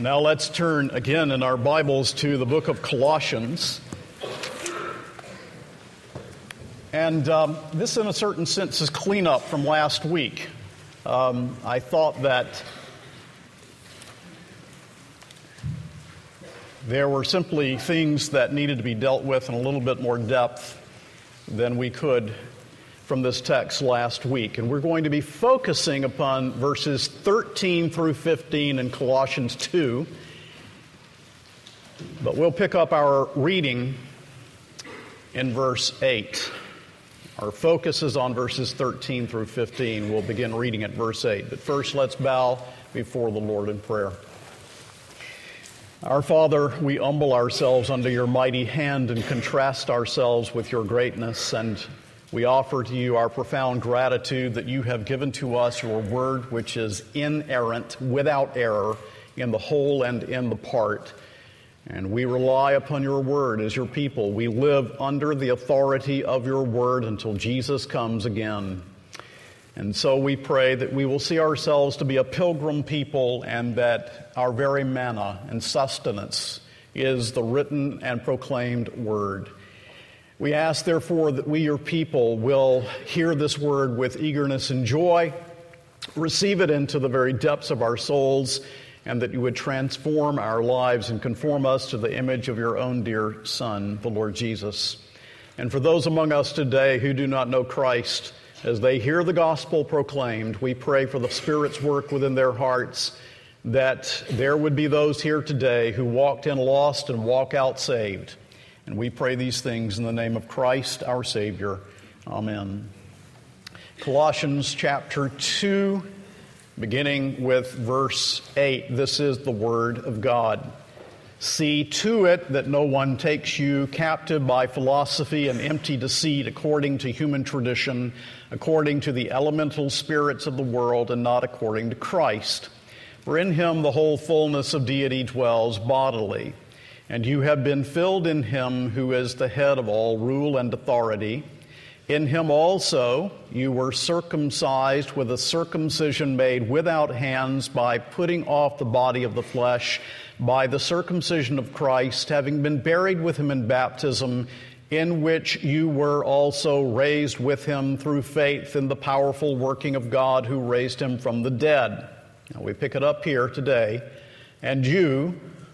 Now let's turn again in our Bibles to the book of Colossians. And um, this, in a certain sense, is cleanup from last week. Um, I thought that there were simply things that needed to be dealt with in a little bit more depth than we could from this text last week. And we're going to be focusing upon verses 13 through 15 in Colossians 2. But we'll pick up our reading in verse 8. Our focus is on verses 13 through 15. We'll begin reading at verse 8. But first, let's bow before the Lord in prayer. Our Father, we humble ourselves under your mighty hand and contrast ourselves with your greatness and we offer to you our profound gratitude that you have given to us your word, which is inerrant, without error, in the whole and in the part. And we rely upon your word as your people. We live under the authority of your word until Jesus comes again. And so we pray that we will see ourselves to be a pilgrim people and that our very manna and sustenance is the written and proclaimed word. We ask, therefore, that we, your people, will hear this word with eagerness and joy, receive it into the very depths of our souls, and that you would transform our lives and conform us to the image of your own dear Son, the Lord Jesus. And for those among us today who do not know Christ, as they hear the gospel proclaimed, we pray for the Spirit's work within their hearts, that there would be those here today who walked in lost and walk out saved. And we pray these things in the name of Christ our Savior. Amen. Colossians chapter 2, beginning with verse 8. This is the Word of God. See to it that no one takes you captive by philosophy and empty deceit according to human tradition, according to the elemental spirits of the world, and not according to Christ. For in him the whole fullness of deity dwells bodily and you have been filled in him who is the head of all rule and authority. In him also you were circumcised with a circumcision made without hands by putting off the body of the flesh by the circumcision of Christ, having been buried with him in baptism, in which you were also raised with him through faith in the powerful working of God who raised him from the dead. Now we pick it up here today. And you,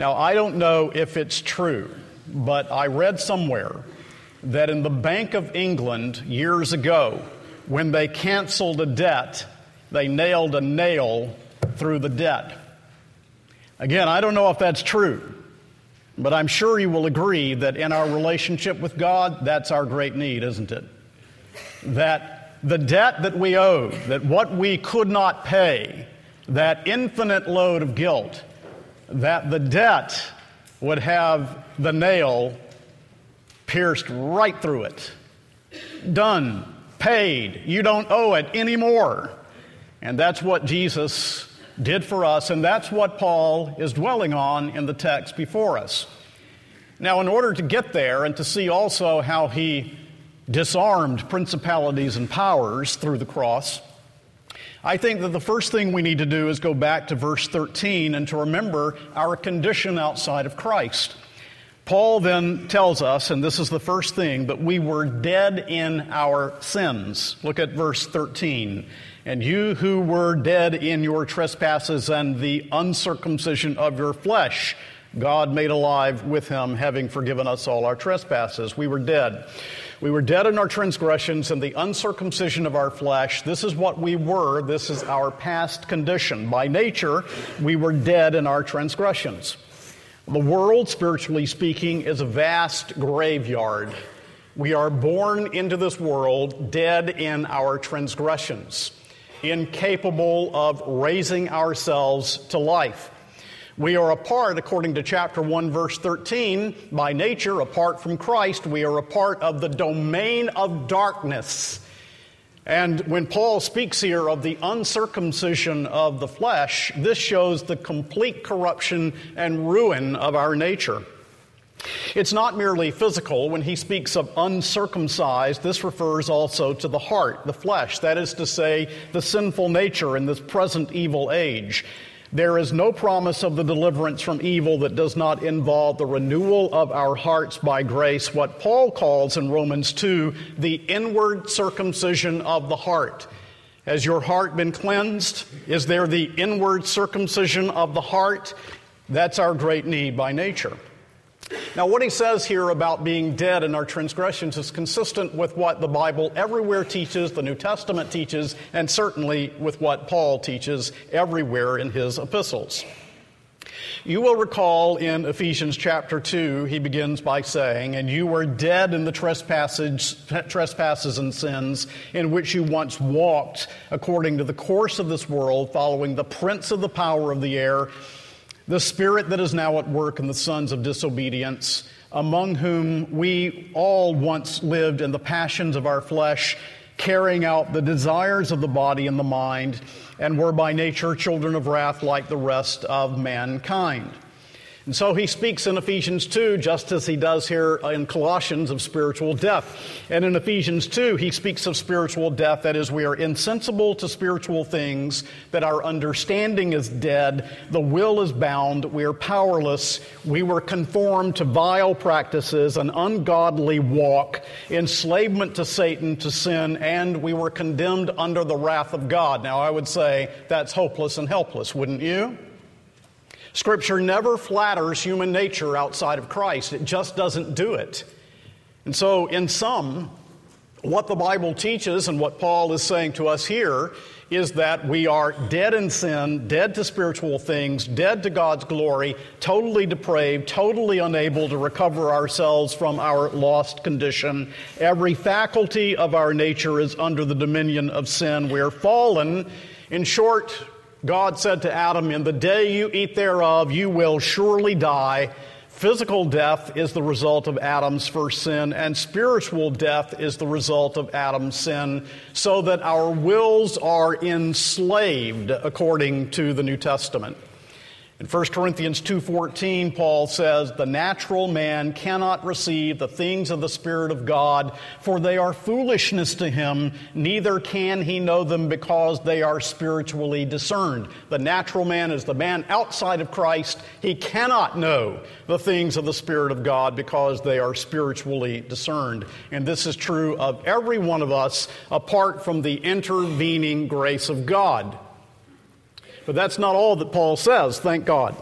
Now, I don't know if it's true, but I read somewhere that in the Bank of England years ago, when they canceled a debt, they nailed a nail through the debt. Again, I don't know if that's true, but I'm sure you will agree that in our relationship with God, that's our great need, isn't it? That the debt that we owe, that what we could not pay, that infinite load of guilt, that the debt would have the nail pierced right through it. Done, paid, you don't owe it anymore. And that's what Jesus did for us, and that's what Paul is dwelling on in the text before us. Now, in order to get there and to see also how he disarmed principalities and powers through the cross, I think that the first thing we need to do is go back to verse 13 and to remember our condition outside of Christ. Paul then tells us, and this is the first thing, that we were dead in our sins. Look at verse 13. And you who were dead in your trespasses and the uncircumcision of your flesh, God made alive with him, having forgiven us all our trespasses. We were dead. We were dead in our transgressions and the uncircumcision of our flesh. This is what we were. This is our past condition. By nature, we were dead in our transgressions. The world, spiritually speaking, is a vast graveyard. We are born into this world dead in our transgressions. incapable of raising ourselves to life. We are apart, according to chapter 1, verse 13, by nature, apart from Christ, we are a part of the domain of darkness. And when Paul speaks here of the uncircumcision of the flesh, this shows the complete corruption and ruin of our nature. It's not merely physical. When he speaks of uncircumcised, this refers also to the heart, the flesh, that is to say, the sinful nature in this present evil age. There is no promise of the deliverance from evil that does not involve the renewal of our hearts by grace, what Paul calls in Romans 2 the inward circumcision of the heart. Has your heart been cleansed? Is there the inward circumcision of the heart? That's our great need by nature. Now, what he says here about being dead in our transgressions is consistent with what the Bible everywhere teaches, the New Testament teaches, and certainly with what Paul teaches everywhere in his epistles. You will recall in Ephesians chapter 2, he begins by saying, And you were dead in the trespasses, trespasses and sins in which you once walked according to the course of this world, following the prince of the power of the air the spirit that is now at work in the sons of disobedience, among whom we all once lived in the passions of our flesh, carrying out the desires of the body and the mind, and were by nature children of wrath like the rest of mankind. And so he speaks in Ephesians 2, just as he does here in Colossians, of spiritual death. And in Ephesians 2, he speaks of spiritual death, that is, we are insensible to spiritual things, that our understanding is dead, the will is bound, we are powerless, we were conformed to vile practices, an ungodly walk, enslavement to Satan, to sin, and we were condemned under the wrath of God. Now, I would say that's hopeless and helpless, wouldn't you? Scripture never flatters human nature outside of Christ, it just doesn't do it. And so, in sum, what the Bible teaches and what Paul is saying to us here is that we are dead in sin, dead to spiritual things, dead to God's glory, totally depraved, totally unable to recover ourselves from our lost condition. Every faculty of our nature is under the dominion of sin. We are fallen. In short, God said to Adam, In the day you eat thereof, you will surely die. Physical death is the result of Adam's first sin, and spiritual death is the result of Adam's sin, so that our wills are enslaved according to the New Testament. In 1 Corinthians 2:14 Paul says the natural man cannot receive the things of the spirit of God for they are foolishness to him neither can he know them because they are spiritually discerned. The natural man is the man outside of Christ. He cannot know the things of the spirit of God because they are spiritually discerned. And this is true of every one of us apart from the intervening grace of God. But that's not all that Paul says, thank God.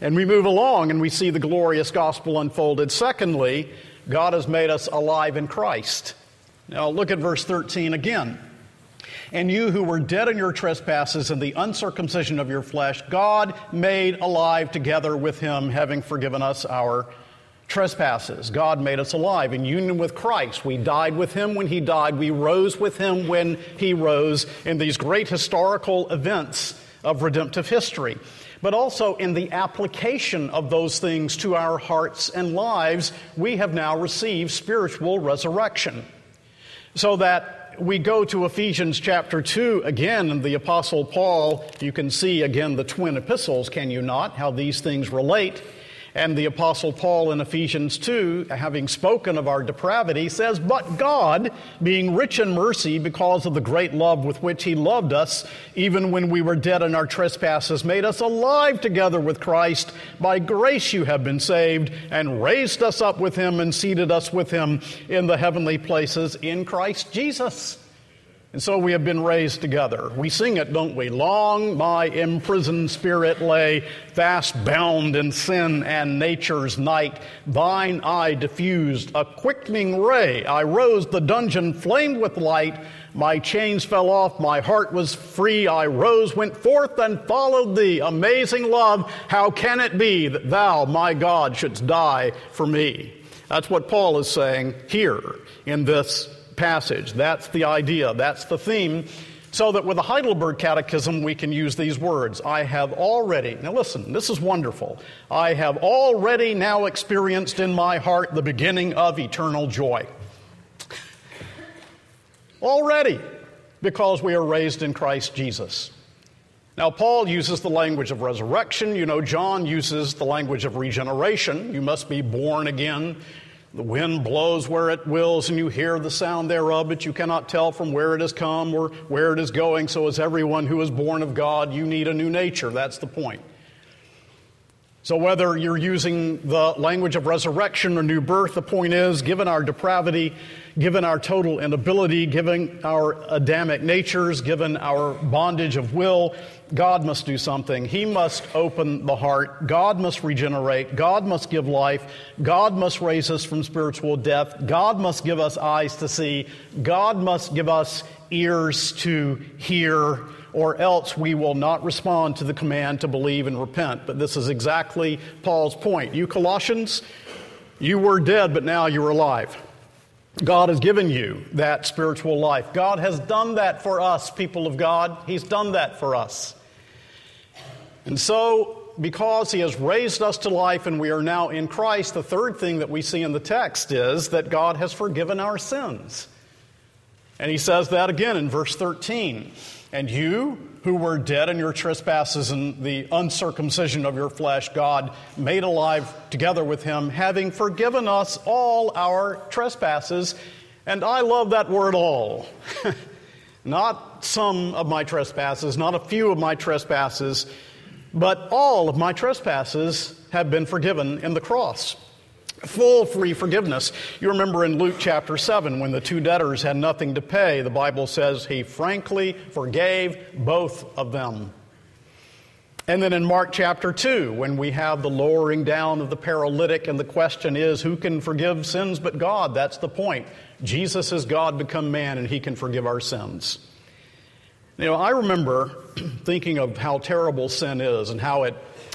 And we move along and we see the glorious gospel unfolded. Secondly, God has made us alive in Christ. Now look at verse 13 again. And you who were dead in your trespasses and the uncircumcision of your flesh, God made alive together with him, having forgiven us our trespasses. God made us alive in union with Christ. We died with him when he died. We rose with him when he rose in these great historical events of redemptive history, but also in the application of those things to our hearts and lives, we have now received spiritual resurrection. So that we go to Ephesians chapter 2 again, and the Apostle Paul, you can see again the twin epistles, can you not? How these things relate. And the Apostle Paul in Ephesians 2, having spoken of our depravity, says, But God, being rich in mercy because of the great love with which He loved us, even when we were dead in our trespasses, made us alive together with Christ. By grace you have been saved, and raised us up with Him and seated us with Him in the heavenly places in Christ Jesus. And so we have been raised together. We sing it, don't we? Long my imprisoned spirit lay, fast bound in sin and nature's night. Thine eye diffused a quickening ray. I rose, the dungeon flamed with light. My chains fell off, my heart was free. I rose, went forth, and followed thee. Amazing love, how can it be that thou, my God, shouldst die for me? That's what Paul is saying here in this passage. That's the idea, that's the theme. So that with the Heidelberg Catechism, we can use these words I have already, now listen, this is wonderful. I have already now experienced in my heart the beginning of eternal joy. already, because we are raised in Christ Jesus. Now, Paul uses the language of resurrection. You know, John uses the language of regeneration. You must be born again. The wind blows where it wills, and you hear the sound thereof, but you cannot tell from where it has come or where it is going. So, as everyone who is born of God, you need a new nature. That's the point. So, whether you're using the language of resurrection or new birth, the point is given our depravity, given our total inability, given our Adamic natures, given our bondage of will, God must do something. He must open the heart. God must regenerate. God must give life. God must raise us from spiritual death. God must give us eyes to see. God must give us ears to hear or else we will not respond to the command to believe and repent. But this is exactly Paul's point. You Colossians, you were dead, but now you're alive. God has given you that spiritual life. God has done that for us, people of God. He's done that for us. And so, because He has raised us to life and we are now in Christ, the third thing that we see in the text is that God has forgiven our sins. And He says that again in verse 13. And you, who were dead in your trespasses and the uncircumcision of your flesh, God made alive together with him, having forgiven us all our trespasses. And I love that word all. not some of my trespasses, not a few of my trespasses, but all of my trespasses have been forgiven in the cross full free forgiveness. You remember in Luke chapter 7 when the two debtors had nothing to pay, the Bible says he frankly forgave both of them. And then in Mark chapter 2, when we have the lowering down of the paralytic, and the question is, who can forgive sins but God? That's the point. Jesus is God become man, and he can forgive our sins. You know, I remember thinking of how terrible sin is and how it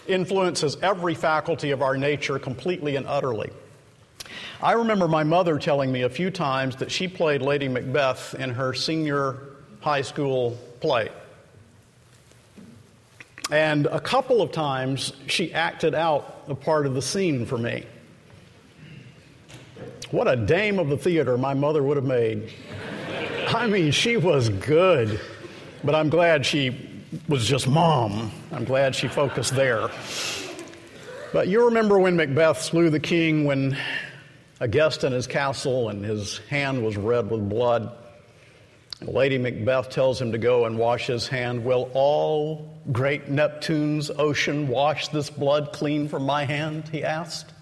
influences every faculty of our nature completely and utterly. I remember my mother telling me a few times that she played Lady Macbeth in her senior high school play. And a couple of times she acted out a part of the scene for me. What a dame of the theater my mother would have made. I mean, she was good, but I'm glad she was just mom. I'm glad she focused there. But you remember when Macbeth slew the king when a guest in his castle and his hand was red with blood. Lady Macbeth tells him to go and wash his hand. Will all great Neptune's ocean wash this blood clean from my hand? He asked.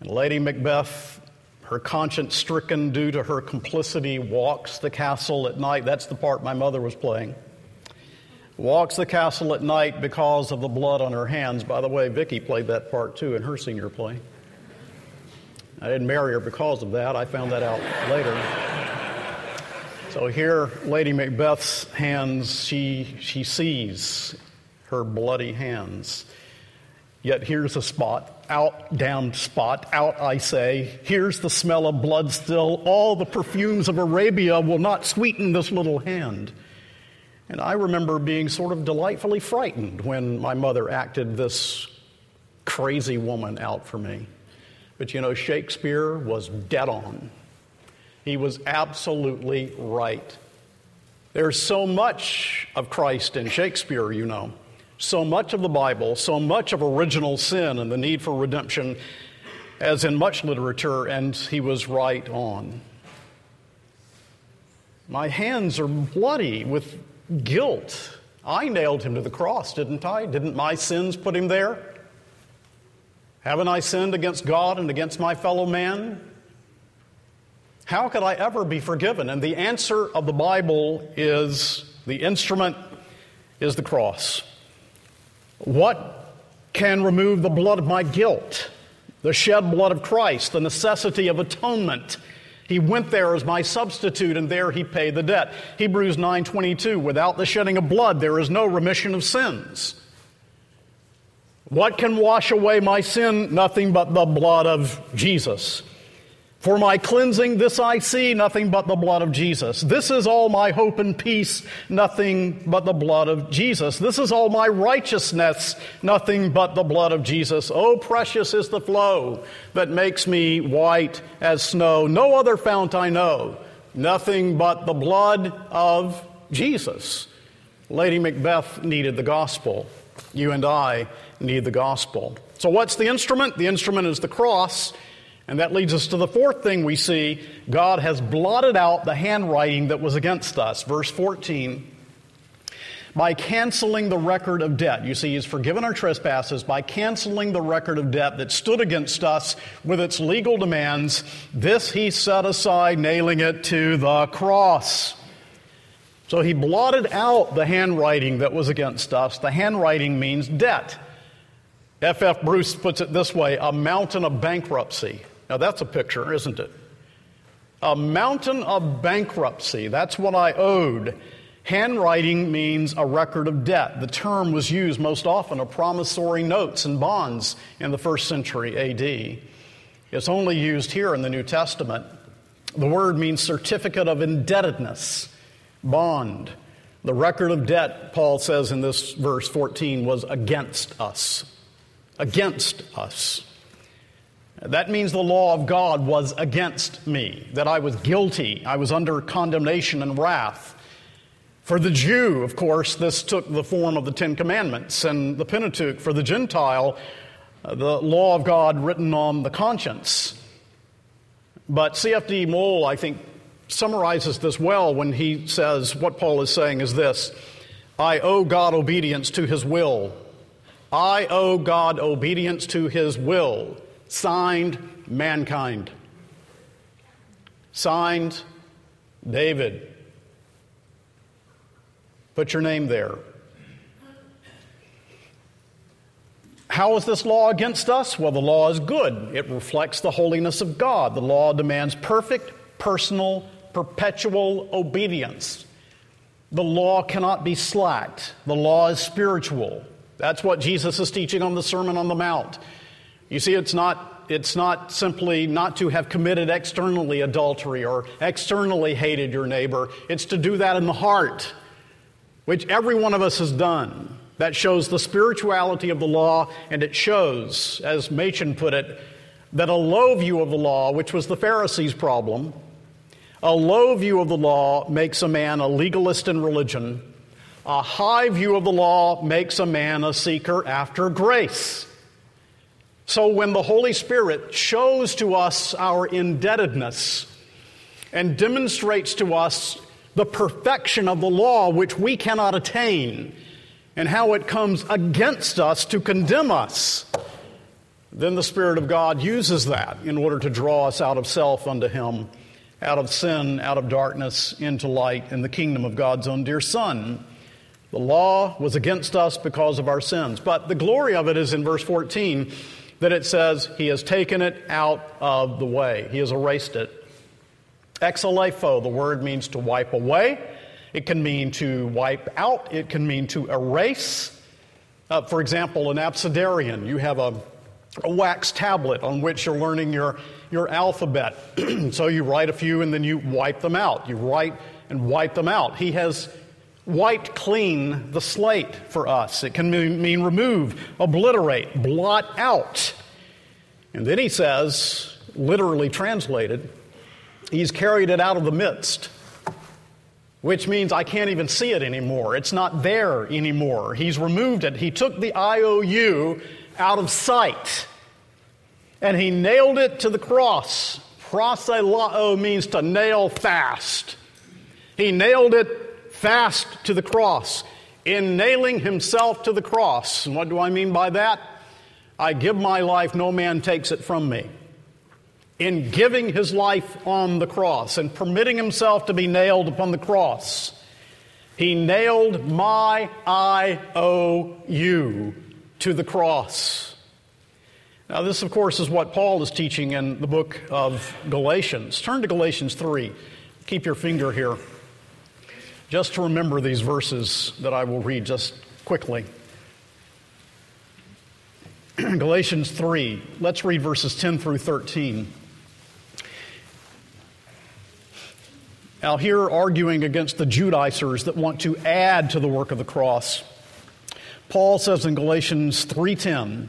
And Lady Macbeth, her conscience stricken due to her complicity, walks the castle at night. That's the part my mother was playing walks the castle at night because of the blood on her hands. By the way, Vicki played that part too in her senior play. I didn't marry her because of that. I found that out later. So here, Lady Macbeth's hands, she, she sees her bloody hands. Yet here's a spot, out, down spot, out, I say. Here's the smell of blood still. All the perfumes of Arabia will not sweeten this little hand. And I remember being sort of delightfully frightened when my mother acted this crazy woman out for me. But you know, Shakespeare was dead on. He was absolutely right. There's so much of Christ in Shakespeare, you know, so much of the Bible, so much of original sin and the need for redemption, as in much literature, and he was right on. My hands are bloody with guilt. I nailed him to the cross, didn't I? Didn't my sins put him there? Haven't I sinned against God and against my fellow man? How could I ever be forgiven? And the answer of the Bible is the instrument is the cross. What can remove the blood of my guilt? The shed blood of Christ, the necessity of atonement he went there as my substitute and there he paid the debt. Hebrews 9:22 Without the shedding of blood there is no remission of sins. What can wash away my sin? Nothing but the blood of Jesus. For my cleansing, this I see, nothing but the blood of Jesus. This is all my hope and peace, nothing but the blood of Jesus. This is all my righteousness, nothing but the blood of Jesus. Oh, precious is the flow that makes me white as snow. No other fount I know, nothing but the blood of Jesus. Lady Macbeth needed the gospel. You and I need the gospel. So, what's the instrument? The instrument is the cross. And that leads us to the fourth thing we see God has blotted out the handwriting that was against us. Verse 14 by canceling the record of debt. You see, He's forgiven our trespasses by canceling the record of debt that stood against us with its legal demands. This He set aside, nailing it to the cross. So He blotted out the handwriting that was against us. The handwriting means debt. F.F. F. Bruce puts it this way a mountain of bankruptcy. Now, that's a picture, isn't it? A mountain of bankruptcy. That's what I owed. Handwriting means a record of debt. The term was used most often of promissory notes and bonds in the first century AD. It's only used here in the New Testament. The word means certificate of indebtedness, bond. The record of debt, Paul says in this verse 14, was against us. Against us. That means the law of God was against me, that I was guilty, I was under condemnation and wrath. For the Jew, of course, this took the form of the Ten Commandments and the Pentateuch. For the Gentile, uh, the law of God written on the conscience. But C.F.D. Moule, I think, summarizes this well when he says what Paul is saying is this I owe God obedience to his will. I owe God obedience to his will. Signed, mankind. Signed, David. Put your name there. How is this law against us? Well, the law is good. It reflects the holiness of God. The law demands perfect, personal, perpetual obedience. The law cannot be slacked. The law is spiritual. That's what Jesus is teaching on the Sermon on the Mount. You see, it's not, it's not simply not to have committed externally adultery or externally hated your neighbor. It's to do that in the heart, which every one of us has done. That shows the spirituality of the law, and it shows, as Machen put it, that a low view of the law, which was the Pharisees' problem, a low view of the law makes a man a legalist in religion. A high view of the law makes a man a seeker after grace. So when the Holy Spirit shows to us our indebtedness and demonstrates to us the perfection of the law which we cannot attain and how it comes against us to condemn us, then the Spirit of God uses that in order to draw us out of self unto Him, out of sin, out of darkness, into light in the kingdom of God's own dear Son. The law was against us because of our sins. But the glory of it is in verse 14 that it says he has taken it out of the way. He has erased it. Exalepho, the word means to wipe away. It can mean to wipe out. It can mean to erase. Uh, for example, an abecedarian, you have a, a wax tablet on which you're learning your, your alphabet. so you write a few and then you wipe them out. You write and wipe them out. He has wiped clean the slate for us. It can mean remove, obliterate, blot out. And then he says, literally translated, he's carried it out of the midst, which means I can't even see it anymore. It's not there anymore. He's removed it. He took the IOU out of sight and he nailed it to the cross. Proselao means to nail fast. He nailed it fast to the cross, in nailing himself to the cross. And what do I mean by that? I give my life, no man takes it from me. In giving his life on the cross and permitting himself to be nailed upon the cross, he nailed my IOU to the cross. Now, this, of course, is what Paul is teaching in the book of Galatians. Turn to Galatians 3. Keep your finger here just to remember these verses that I will read just quickly. Galatians 3, let's read verses 10 through 13. Now, here arguing against the Judaizers that want to add to the work of the cross, Paul says in Galatians 3:10,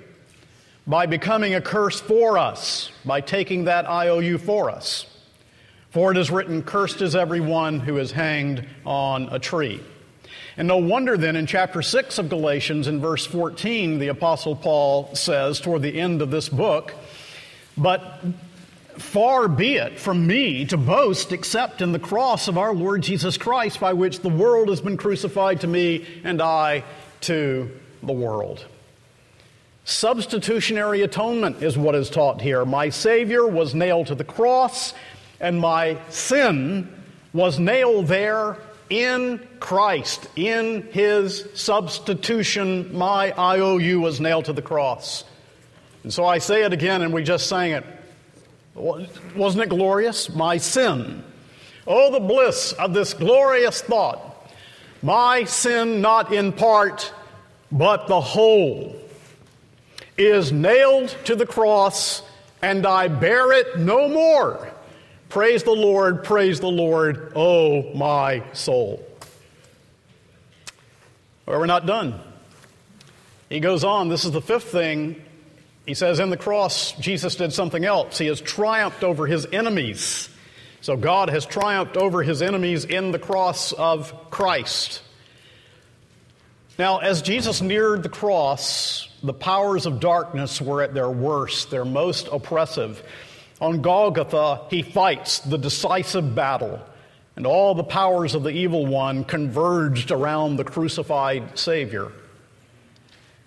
By becoming a curse for us, by taking that IOU for us. For it is written, Cursed is everyone who is hanged on a tree. And no wonder then in chapter 6 of Galatians, in verse 14, the Apostle Paul says toward the end of this book, But far be it from me to boast except in the cross of our Lord Jesus Christ, by which the world has been crucified to me and I to the world. Substitutionary atonement is what is taught here. My Savior was nailed to the cross, and my sin was nailed there in Christ, in his substitution, my IOU was nailed to the cross. And so I say it again, and we just sang it. Wasn't it glorious? My sin. Oh, the bliss of this glorious thought. My sin, not in part, but the whole, is nailed to the cross, and I bear it no more. Praise the Lord, praise the Lord, oh my soul. Well, we're not done. He goes on, this is the fifth thing. He says, In the cross, Jesus did something else. He has triumphed over his enemies. So God has triumphed over his enemies in the cross of Christ. Now, as Jesus neared the cross, the powers of darkness were at their worst, their most oppressive. On Golgotha, he fights the decisive battle, and all the powers of the evil one converged around the crucified Savior.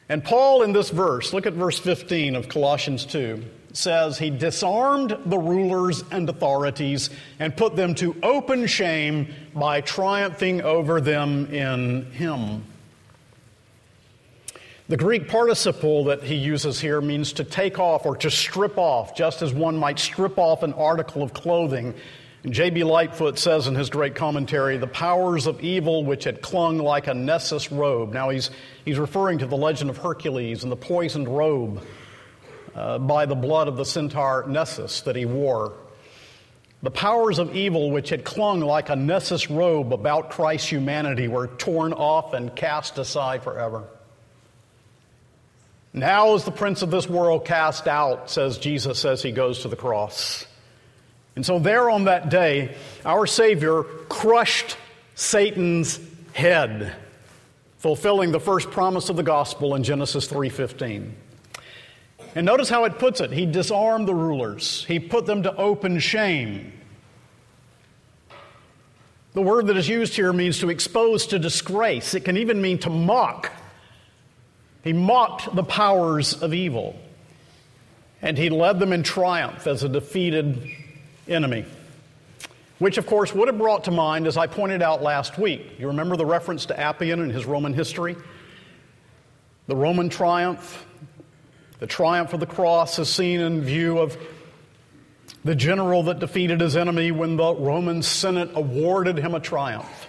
And Paul, in this verse, look at verse 15 of Colossians 2, says, He disarmed the rulers and authorities and put them to open shame by triumphing over them in Him. The Greek participle that he uses here means to take off or to strip off, just as one might strip off an article of clothing. And J.B. Lightfoot says in his great commentary, the powers of evil which had clung like a Nessus robe. Now he's, he's referring to the legend of Hercules and the poisoned robe uh, by the blood of the centaur Nessus that he wore. The powers of evil which had clung like a Nessus robe about Christ's humanity were torn off and cast aside forever. Now is the prince of this world cast out, says Jesus as he goes to the cross. And so there on that day, our Savior crushed Satan's head, fulfilling the first promise of the gospel in Genesis 3:15. And notice how it puts it. He disarmed the rulers. He put them to open shame. The word that is used here means to expose to disgrace. It can even mean to mock. He mocked the powers of evil, and he led them in triumph as a defeated enemy. Which, of course, would have brought to mind, as I pointed out last week, you remember the reference to Appian and his Roman history? The Roman triumph, the triumph of the cross is seen in view of the general that defeated his enemy when the Roman Senate awarded him a triumph.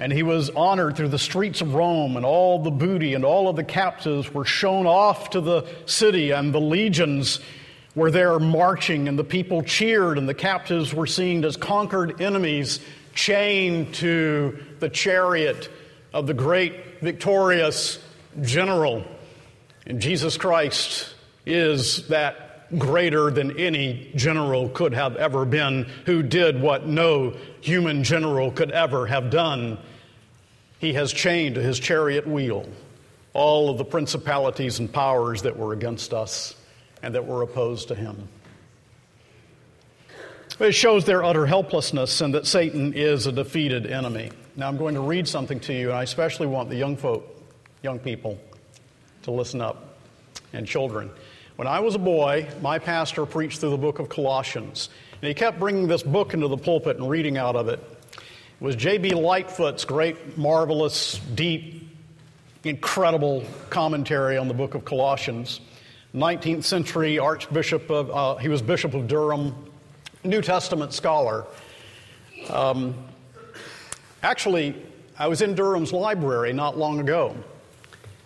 And he was honored through the streets of Rome, and all the booty and all of the captives were shown off to the city, and the legions were there marching, and the people cheered, and the captives were seen as conquered enemies chained to the chariot of the great victorious general. And Jesus Christ is that greater than any general could have ever been, who did what no human general could ever have done he has chained to his chariot wheel all of the principalities and powers that were against us and that were opposed to him. It shows their utter helplessness and that Satan is a defeated enemy. Now, I'm going to read something to you, and I especially want the young folk, young people, to listen up, and children. When I was a boy, my pastor preached through the book of Colossians, and he kept bringing this book into the pulpit and reading out of it. Was J.B. Lightfoot's great, marvelous, deep, incredible commentary on the book of Colossians. 19th century Archbishop of, uh, he was Bishop of Durham, New Testament scholar. Um, actually, I was in Durham's library not long ago,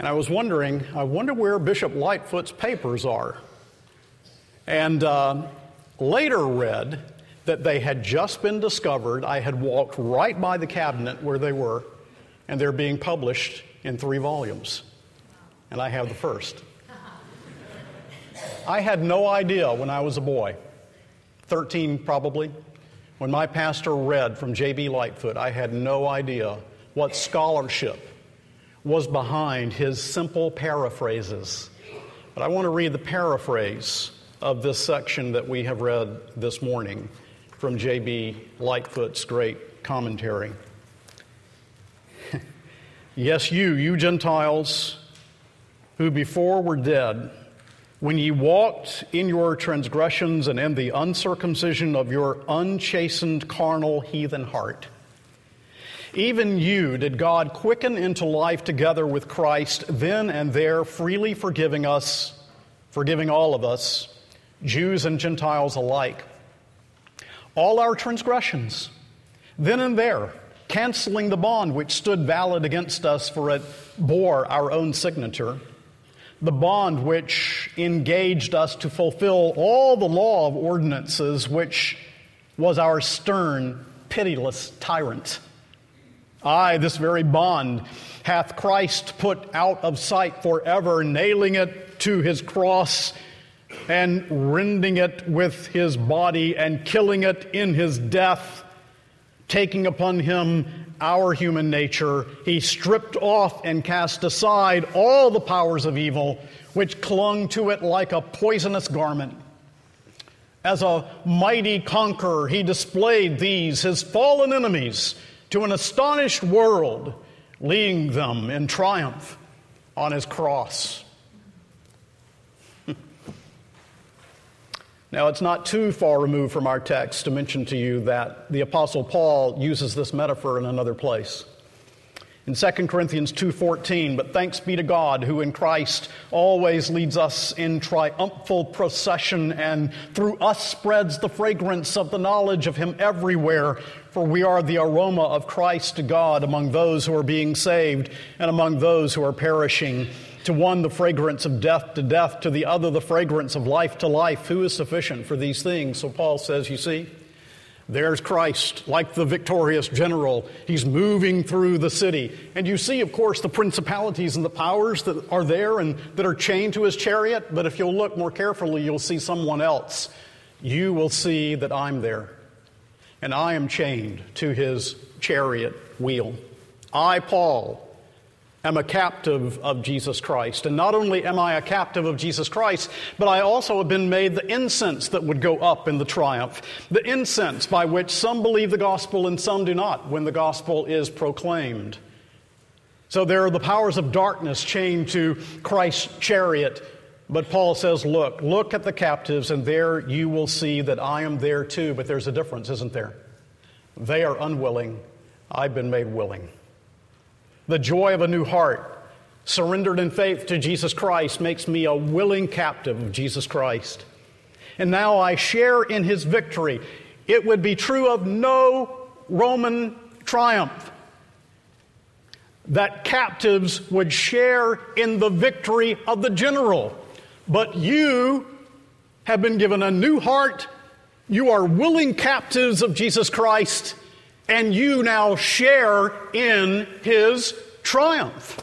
and I was wondering, I wonder where Bishop Lightfoot's papers are. And uh, later read that they had just been discovered. I had walked right by the cabinet where they were, and they're being published in three volumes. And I have the first. I had no idea when I was a boy, 13 probably, when my pastor read from J.B. Lightfoot, I had no idea what scholarship was behind his simple paraphrases. But I want to read the paraphrase of this section that we have read this morning from J.B. Lightfoot's great commentary. yes, you, you Gentiles, who before were dead, when ye walked in your transgressions and in the uncircumcision of your unchastened carnal heathen heart, even you did God quicken into life together with Christ, then and there, freely forgiving us, forgiving all of us, Jews and Gentiles alike all our transgressions, then and there, canceling the bond which stood valid against us, for it bore our own signature, the bond which engaged us to fulfill all the law of ordinances, which was our stern, pitiless tyrant. Ay, this very bond hath Christ put out of sight forever, nailing it to his cross and rending it with his body and killing it in his death, taking upon him our human nature. He stripped off and cast aside all the powers of evil which clung to it like a poisonous garment. As a mighty conqueror, he displayed these, his fallen enemies, to an astonished world, leading them in triumph on his cross. Now, it's not too far removed from our text to mention to you that the Apostle Paul uses this metaphor in another place. In 2 Corinthians 2:14, but thanks be to God who in Christ always leads us in triumphal procession and through us spreads the fragrance of the knowledge of him everywhere, for we are the aroma of Christ to God among those who are being saved and among those who are perishing. To one, the fragrance of death to death, to the other, the fragrance of life to life. Who is sufficient for these things? So Paul says, you see, there's Christ, like the victorious general. He's moving through the city. And you see, of course, the principalities and the powers that are there and that are chained to his chariot. But if you'll look more carefully, you'll see someone else. You will see that I'm there. And I am chained to his chariot wheel. I, Paul, am a captive of Jesus Christ. And not only am I a captive of Jesus Christ, but I also have been made the incense that would go up in the triumph. The incense by which some believe the gospel and some do not when the gospel is proclaimed. So there are the powers of darkness chained to Christ's chariot. But Paul says, Look, look at the captives, and there you will see that I am there too. But there's a difference, isn't there? They are unwilling. I've been made willing. The joy of a new heart, surrendered in faith to Jesus Christ, makes me a willing captive of Jesus Christ. And now I share in his victory. It would be true of no Roman triumph that captives would share in the victory of the general. But you have been given a new heart. You are willing captives of Jesus Christ and you now share in his triumph.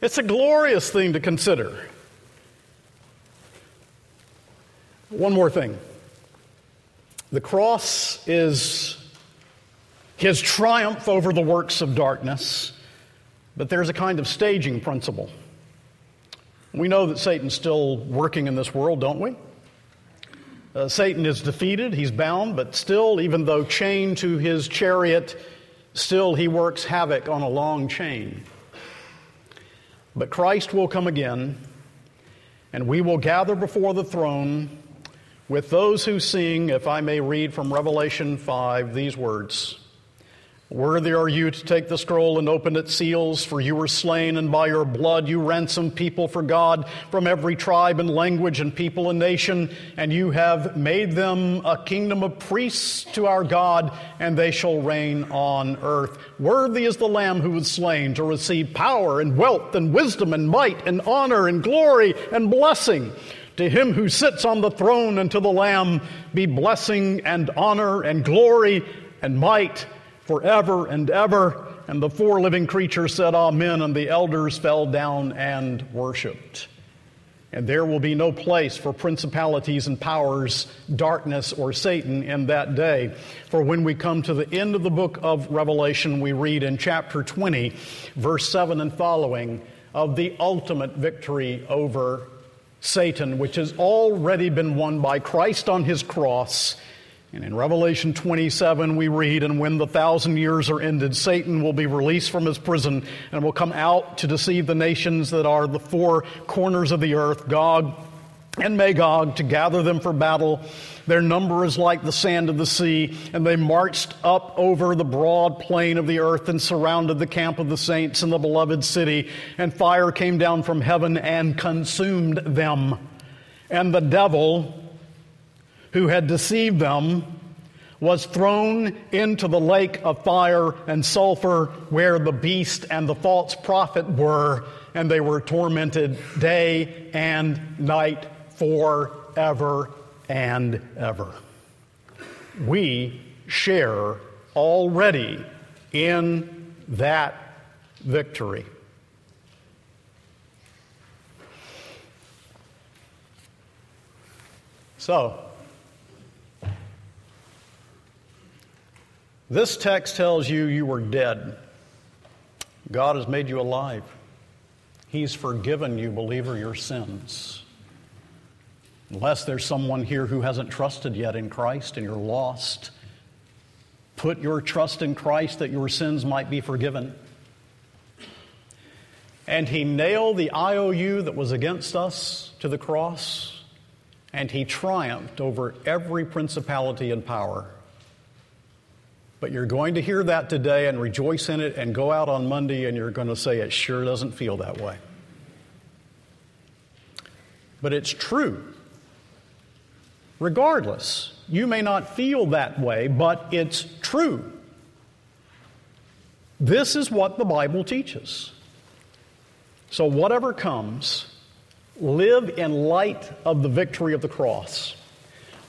It's a glorious thing to consider. One more thing the cross is his triumph over the works of darkness, but there's a kind of staging principle. We know that Satan's still working in this world, don't we? Uh, Satan is defeated, he's bound, but still, even though chained to his chariot, still he works havoc on a long chain. But Christ will come again, and we will gather before the throne with those who sing, if I may read from Revelation 5, these words Worthy are you to take the scroll and open its seals, for you were slain, and by your blood you ransomed people for God from every tribe and language and people and nation, and you have made them a kingdom of priests to our God, and they shall reign on earth. Worthy is the Lamb who was slain to receive power and wealth and wisdom and might and honor and glory and blessing. To him who sits on the throne and to the Lamb be blessing and honor and glory and might forever and ever. And the four living creatures said, Amen, and the elders fell down and worshiped. And there will be no place for principalities and powers, darkness, or Satan in that day. For when we come to the end of the book of Revelation, we read in chapter 20, verse 7 and following, of the ultimate victory over Satan, which has already been won by Christ on his cross and in Revelation 27, we read, And when the thousand years are ended, Satan will be released from his prison and will come out to deceive the nations that are the four corners of the earth, Gog and Magog, to gather them for battle. Their number is like the sand of the sea, and they marched up over the broad plain of the earth and surrounded the camp of the saints in the beloved city. And fire came down from heaven and consumed them. And the devil, who had deceived them was thrown into the lake of fire and sulfur where the beast and the false prophet were, and they were tormented day and night forever and ever. We share already in that victory. So, This text tells you you were dead. God has made you alive. He's forgiven you, believer, your sins. Unless there's someone here who hasn't trusted yet in Christ and you're lost, put your trust in Christ that your sins might be forgiven. And he nailed the IOU that was against us to the cross, and he triumphed over every principality and power. But you're going to hear that today and rejoice in it and go out on Monday and you're going to say, it sure doesn't feel that way. But it's true. Regardless, you may not feel that way, but it's true. This is what the Bible teaches. So, whatever comes, live in light of the victory of the cross.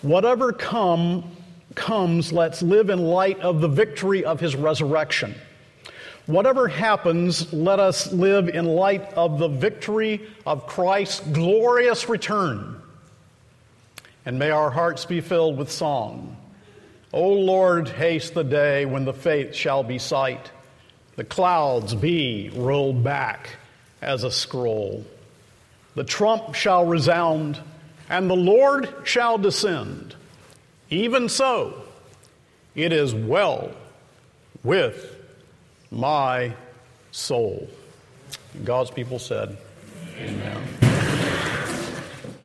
Whatever come, comes, let's live in light of the victory of his resurrection. Whatever happens, let us live in light of the victory of Christ's glorious return. And may our hearts be filled with song. O Lord, haste the day when the faith shall be sight, the clouds be rolled back as a scroll. The trump shall resound, and the Lord shall descend. Even so, it is well with my soul. God's people said, Amen.